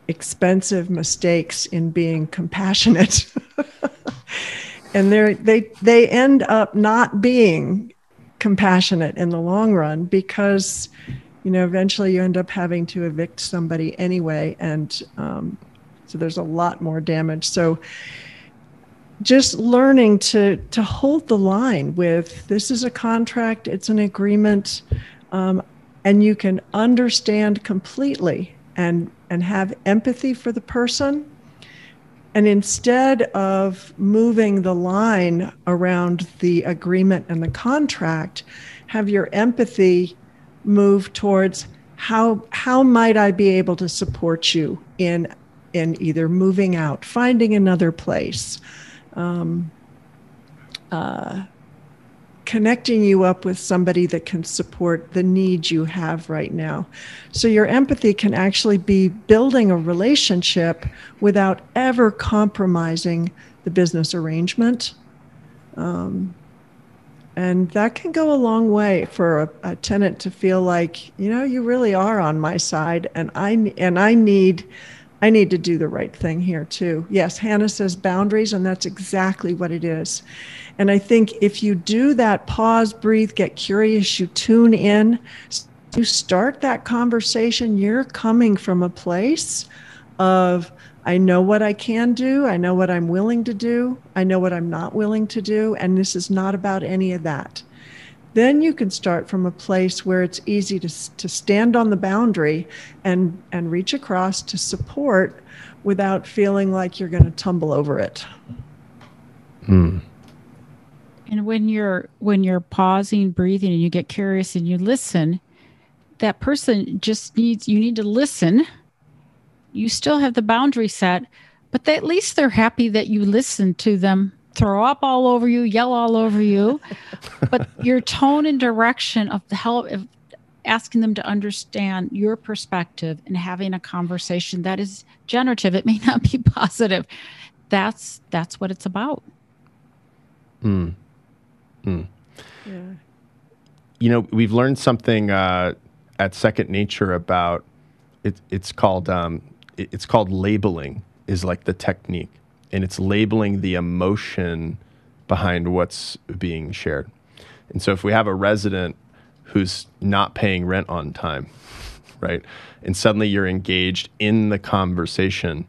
Speaker 2: expensive mistakes in being compassionate. and they they end up not being compassionate in the long run because you know eventually you end up having to evict somebody anyway and um, so there's a lot more damage so just learning to to hold the line with this is a contract it's an agreement um, and you can understand completely and and have empathy for the person. And instead of moving the line around the agreement and the contract have your empathy move towards how how might i be able to support you in in either moving out finding another place um, uh, connecting you up with somebody that can support the needs you have right now. So your empathy can actually be building a relationship without ever compromising the business arrangement. Um, and that can go a long way for a, a, tenant to feel like, you know, you really are on my side, and I and I need, I need to do the right thing here too. Yes, Hannah says boundaries, and that's exactly what it is. And I think if you do that pause, breathe, get curious, you tune in, you start that conversation, you're coming from a place of, I know what I can do. I know what I'm willing to do. I know what I'm not willing to do. And this is not about any of that. Then you can start from a place where it's easy to, to stand on the boundary and, and reach across to support without feeling like you're going to tumble over it.
Speaker 3: Hmm. And when you're when you're pausing, breathing, and you get curious and you listen, that person just needs you need to listen. You still have the boundary set, but they, at least they're happy that you listen to them throw up all over you, yell all over you. but your tone and direction of the help of asking them to understand your perspective and having a conversation that is generative, it may not be positive. That's that's what it's about.
Speaker 1: Hmm. Hmm. Yeah. You know, we've learned something uh, at Second Nature about it, it's called um, it, it's called labeling is like the technique, and it's labeling the emotion behind what's being shared. And so if we have a resident who's not paying rent on time, right, and suddenly you're engaged in the conversation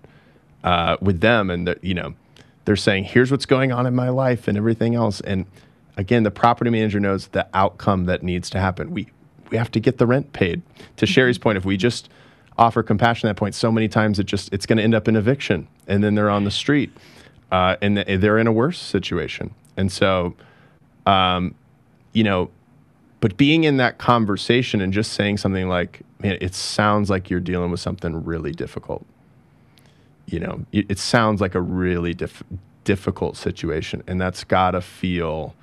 Speaker 1: uh, with them, and you know they're saying, "Here's what's going on in my life and everything else," and again, the property manager knows the outcome that needs to happen. We we have to get the rent paid. To. Cheri's point, if we just offer compassion at that point, so many times it just it's going to end up in eviction, and then they're on the street, uh, and they're in a worse situation. And so, um, you know, but being in that conversation and just saying something like, "Man, it sounds like you're dealing with something really difficult." You know, it, it sounds like a really diff- difficult situation, and that's got to feel,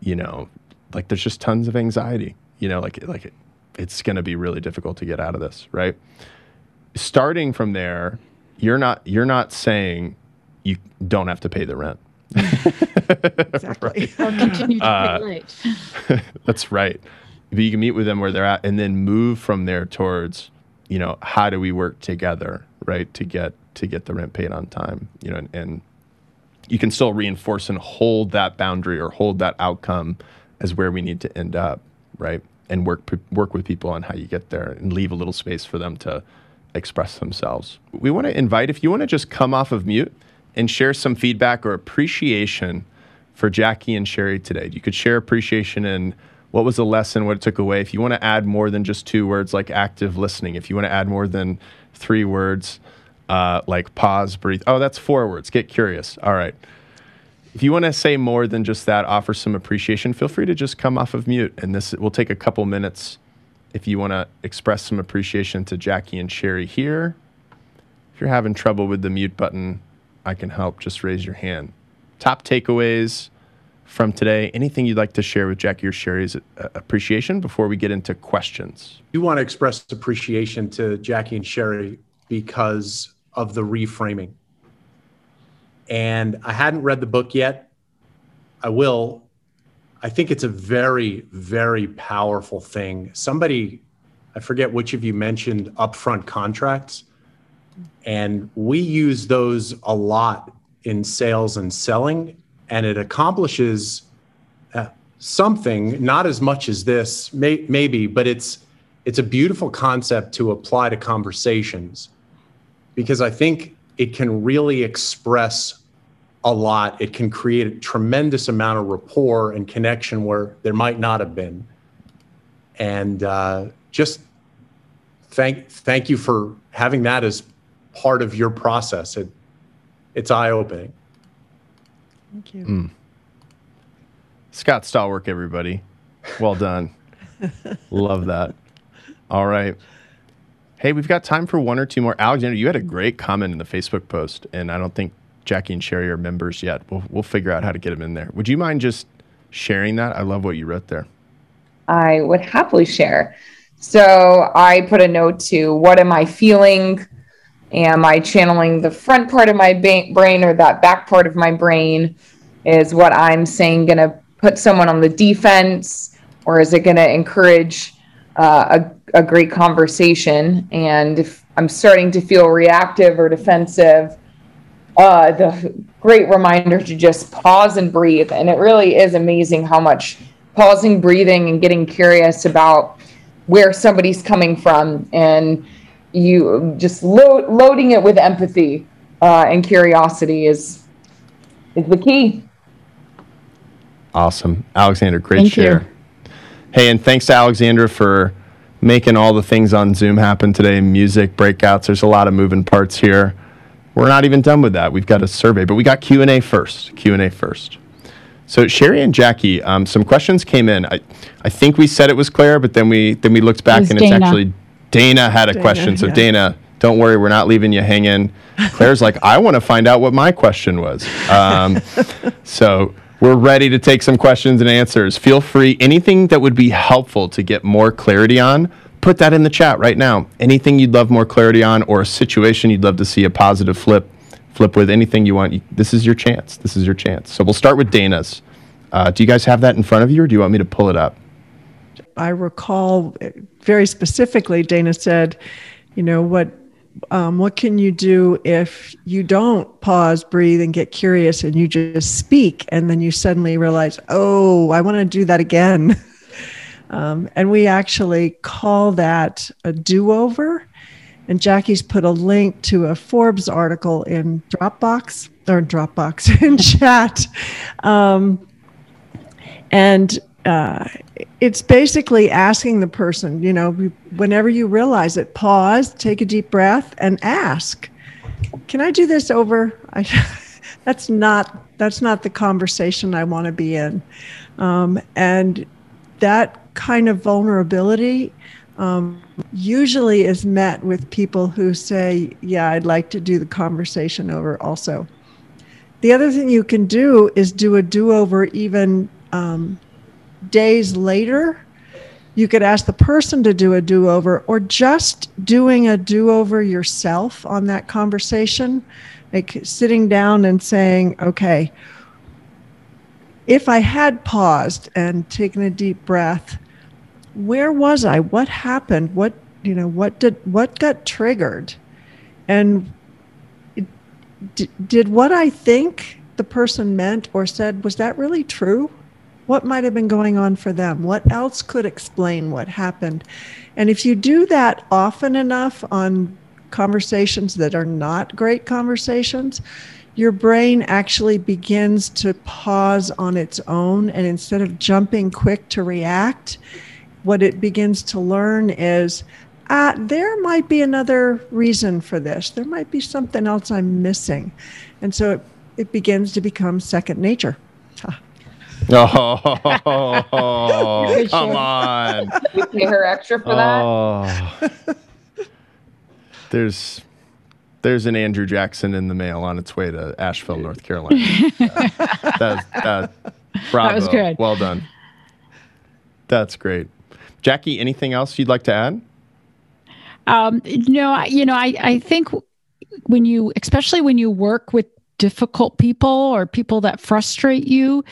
Speaker 1: you know, like there's just tons of anxiety you know, like like it's going to be really difficult to get out of this, right? Starting from there, you're not you're not saying you don't have to pay the rent.
Speaker 2: exactly.
Speaker 3: Or continue to uh, pay late.
Speaker 1: that's right. But you can meet with them where they're at and then move from there towards, you know, how do we work together, right, to get to get the rent paid on time, you know, and, and you can still reinforce and hold that boundary or hold that outcome as where we need to end up, right? and work work with people on how you get there and leave a little space for them to express themselves. We want to invite if you want to just come off of mute and share some feedback or appreciation for Jackie and Cheri today. You could share appreciation and what was the lesson, what it took away. If you want to add more than just two words like active listening, if you want to add more than three words uh, like pause, breathe. Oh, that's four words. Get curious. All right. If you want to say more than just that, offer some appreciation, feel free to just come off of mute. And this will take a couple minutes if you want to express some appreciation to Jackie and Cheri here. If you're having trouble with the mute button, I can help. Just raise your hand. Top takeaways from today. Anything you'd like to share with Jackie or Cheri's uh, appreciation before we get into questions?
Speaker 4: You want to express appreciation to Jackie and Cheri because of the reframing and I hadn't read the book yet. I will. I think it's a very, very powerful thing. Somebody, I forget which of you mentioned upfront contracts, and we use those a lot in sales and selling, and it accomplishes uh, something, not as much as this, may, maybe, but it's it's a beautiful concept to apply to conversations because I think it can really express a lot. It can create a tremendous amount of rapport and connection where there might not have been. And uh, just thank thank you for having that as part of your process. It it's eye opening.
Speaker 2: Thank you. Mm.
Speaker 1: Scott Stallwork, everybody. Well done. Love that. All right. Hey, we've got time for one or two more. Alexander, you had a great comment in the Facebook post, and I don't think Jackie and Cheri are members yet. We'll, we'll figure out how to get them in there. Would you mind just sharing that? I love what you wrote there.
Speaker 5: I would happily share. So I put a note to what am I feeling? Am I channeling the front part of my ba- brain or that back part of my brain? Is what I'm saying going to put someone on the defense or is it going to encourage uh, a, a great conversation? And if I'm starting to feel reactive or defensive, uh, the great reminder to just pause and breathe. And it really is amazing how much pausing, breathing, and getting curious about where somebody's coming from and you just lo- loading it with empathy uh, and curiosity is is the key.
Speaker 1: Awesome, Alexander, great
Speaker 3: Thank
Speaker 1: share. You. Hey, and thanks to Alexandra for making all the things on Zoom happen today. Music breakouts. There's a lot of moving parts here. We're not even done with that. We've got a survey, but we got Q and A first. Q and A first. So Cheri and Jackie, um, some questions came in. I, I think we said it was Claire, but then we then we looked back
Speaker 3: it
Speaker 1: and
Speaker 3: Dana.
Speaker 1: it's actually Dana had a
Speaker 2: Dana,
Speaker 1: question. So
Speaker 2: yeah.
Speaker 1: Dana, don't worry, we're not leaving you hanging. Claire's like, I want to find out what my question was. Um, so we're ready to take some questions and answers. Feel free. Anything that would be helpful to get more clarity on, put that in the chat right now. Anything you'd love more clarity on, or a situation you'd love to see a positive flip, flip with anything you want. This is your chance. This is your chance. So we'll start with Dana's. Uh, do you guys have that in front of you, or do you want me to pull it up?
Speaker 2: I recall very specifically, Dana said, you know, what um, what can you do if you don't pause, breathe, and get curious and you just speak and then you suddenly realize, oh, I want to do that again? um, and we actually call that a do over. And Jackie's put a link to a Forbes article in Dropbox or Dropbox in chat. Um, and uh, it's basically asking the person, you know, whenever you realize it, pause, take a deep breath, and ask, "Can I do this over?" I, that's not that's not the conversation I want to be in, um, and that kind of vulnerability um, usually is met with people who say, "Yeah, I'd like to do the conversation over." Also, the other thing you can do is do a do-over even. Um, days later, you could ask the person to do a do over or just doing a do over yourself on that conversation, like sitting down and saying, okay, if I had paused and taken a deep breath, where was I? What happened? What, you know, what did, what got triggered? And did what I think the person meant or said, was that really true? what might have been going on for them? What else could explain what happened? And if you do that often enough on conversations that are not great conversations, your brain actually begins to pause on its own. And instead of jumping quick to react, what it begins to learn is uh, there might be another reason for this. There might be something else I'm missing. And so it, it begins to become second nature.
Speaker 1: Oh, come on.
Speaker 5: We pay her extra for that.
Speaker 1: Oh. there's there's an Andrew Jackson in the mail on its way to Asheville, North Carolina. that, that, bravo.
Speaker 3: That was good.
Speaker 1: Well done. That's great. Jackie, anything else you'd like to add?
Speaker 3: Um, no, you know, I, I think when you, especially when you work with difficult people or people that frustrate you,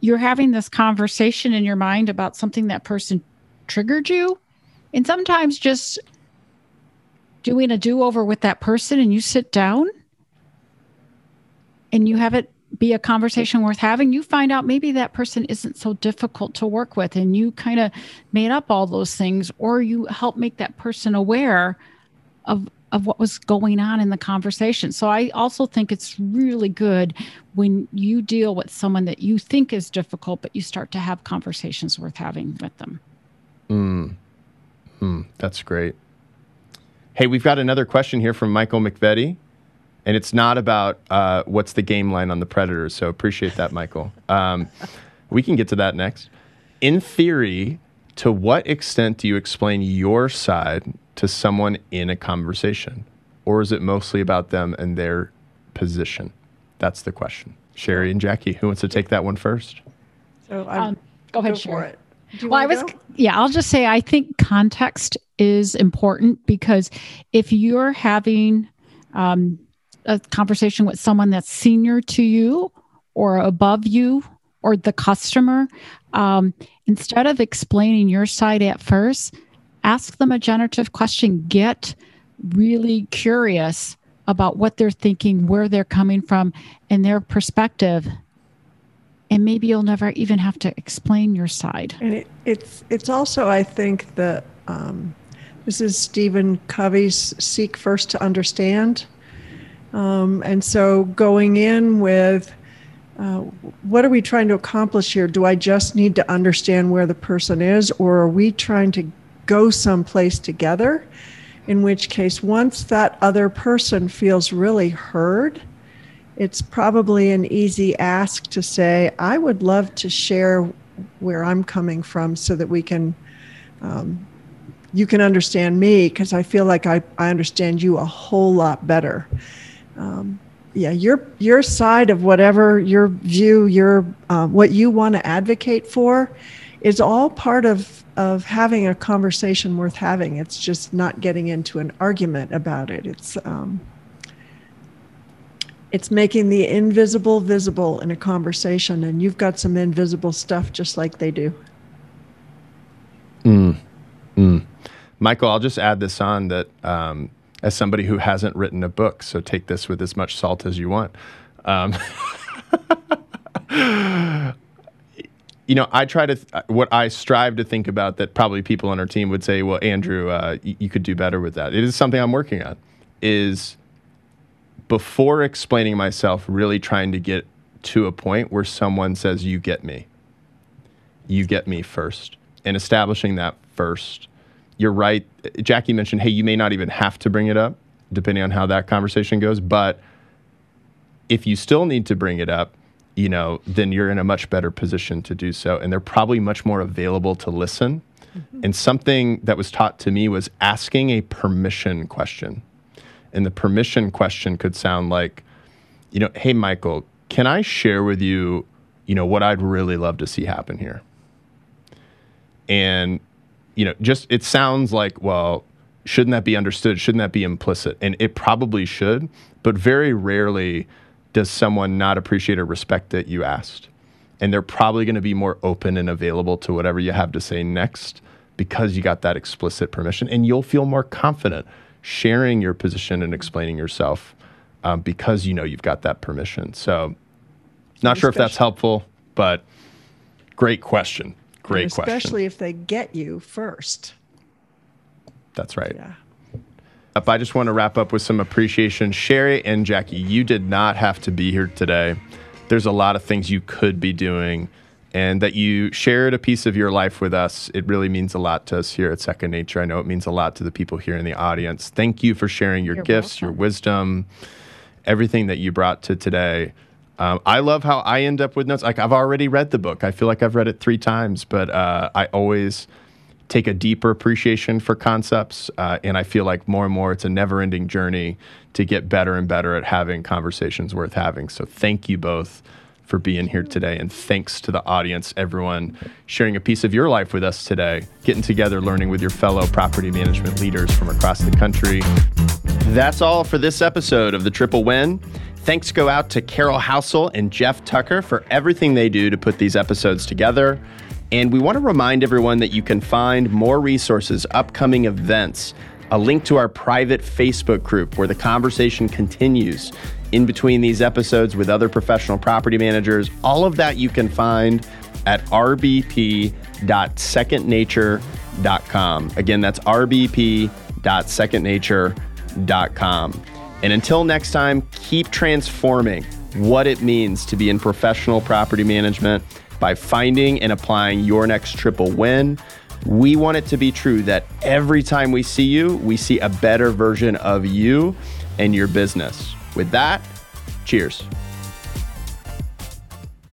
Speaker 3: you're having this conversation in your mind about something that person triggered you. And sometimes just doing a do over with that person and you sit down and you have it be a conversation worth having, you find out maybe that person isn't so difficult to work with and you kind of made up all those things or you help make that person aware of of what was going on in the conversation. So I also think it's really good when you deal with someone that you think is difficult, but you start to have conversations worth having with them.
Speaker 1: Mm. Mm, that's great. Hey, we've got another question here from Michael McVetti, and it's not about uh, what's the game line on the Predators. So appreciate that, Michael. Um, we can get to that next. In theory, to what extent do you explain your side to someone in a conversation? Or is it mostly about them and their position? That's the question. Cheri and Jackie, who wants to take that one first?
Speaker 2: So I'm,
Speaker 3: Um, go ahead,
Speaker 2: go for
Speaker 3: Cheri.
Speaker 2: it. Do you
Speaker 3: Well, I was,
Speaker 2: go?
Speaker 3: yeah, I'll just say I think context is important because if you're having um, a conversation with someone that's senior to you or above you or the customer, um, instead of explaining your side at first, ask them a generative question. Get really curious about what they're thinking, where they're coming from, and their perspective. And maybe you'll never even have to explain your side.
Speaker 2: And it, it's it's also I think the um, this is Stephen Covey's seek first to understand, um, and so going in with uh, what are we trying to accomplish here? Do I just need to understand where the person is, or are we trying to go someplace together? In which case, once that other person feels really heard, it's probably an easy ask to say, I would love to share where I'm coming from so that we can, um, you can understand me because I feel like I, I understand you a whole lot better. Um, yeah, your your side of whatever your view, your um, what you want to advocate for, is all part of of having a conversation worth having. It's just not getting into an argument about it. It's um, it's making the invisible visible in a conversation, and you've got some invisible stuff just like they do.
Speaker 1: Mm. Mm. Michael, I'll just add this on that um, as somebody who hasn't written a book. So take this with as much salt as you want. Um, you know, I try to, th- what I strive to think about that probably people on our team would say, well, Andrew, uh, y- you could do better with that. It is something I'm working on, is before explaining myself, really trying to get to a point where someone says, you get me. You get me first. And establishing that first. You're right. Jackie mentioned, hey, you may not even have to bring it up, depending on how that conversation goes. But if you still need to bring it up, you know, then you're in a much better position to do so. And they're probably much more available to listen. Mm-hmm. And something that was taught to me was asking a permission question. And the permission question could sound like, you know, hey, Michael, can I share with you, you know, what I'd really love to see happen here? And, you know, just it sounds like, well, shouldn't that be understood? Shouldn't that be implicit? And it probably should, but very rarely does someone not appreciate or respect that you asked. And they're probably going to be more open and available to whatever you have to say next because you got that explicit permission. And you'll feel more confident sharing your position and explaining yourself um, because you know you've got that permission. So, not sure if that's helpful, but great question. Great
Speaker 2: especially
Speaker 1: question.
Speaker 2: Especially if they get you first.
Speaker 1: That's right.
Speaker 2: Yeah.
Speaker 1: up. I just want to wrap up with some appreciation. Cheri and Jackie, you did not have to be here today. There's a lot of things you could be doing, and that you shared a piece of your life with us. It really means a lot to us here at Second Nature. I know it means a lot to the people here in the audience. Thank you for sharing your
Speaker 3: You're
Speaker 1: gifts, your wisdom, everything that you brought to today. Um, I love how I end up with notes. Like I've already read the book. I feel like I've read it three times, but uh, I always take a deeper appreciation for concepts. Uh, and I feel like more and more it's a never ending journey to get better and better at having conversations worth having. So thank you both for being here today. And thanks to the audience, everyone sharing a piece of your life with us today, getting together, learning with your fellow property management leaders from across the country. That's all for this episode of The Triple Win. Thanks go out to Carol Housel and Jeff Tucker for everything they do to put these episodes together. And we want to remind everyone that you can find more resources, upcoming events, a link to our private Facebook group where the conversation continues in between these episodes with other professional property managers. All of that you can find at rbp.secondnature.com. Again, that's rbp.secondnature.com. And until next time, keep transforming what it means to be in professional property management by finding and applying your next triple win. We want it to be true that every time we see you, we see a better version of you and your business. With that, cheers.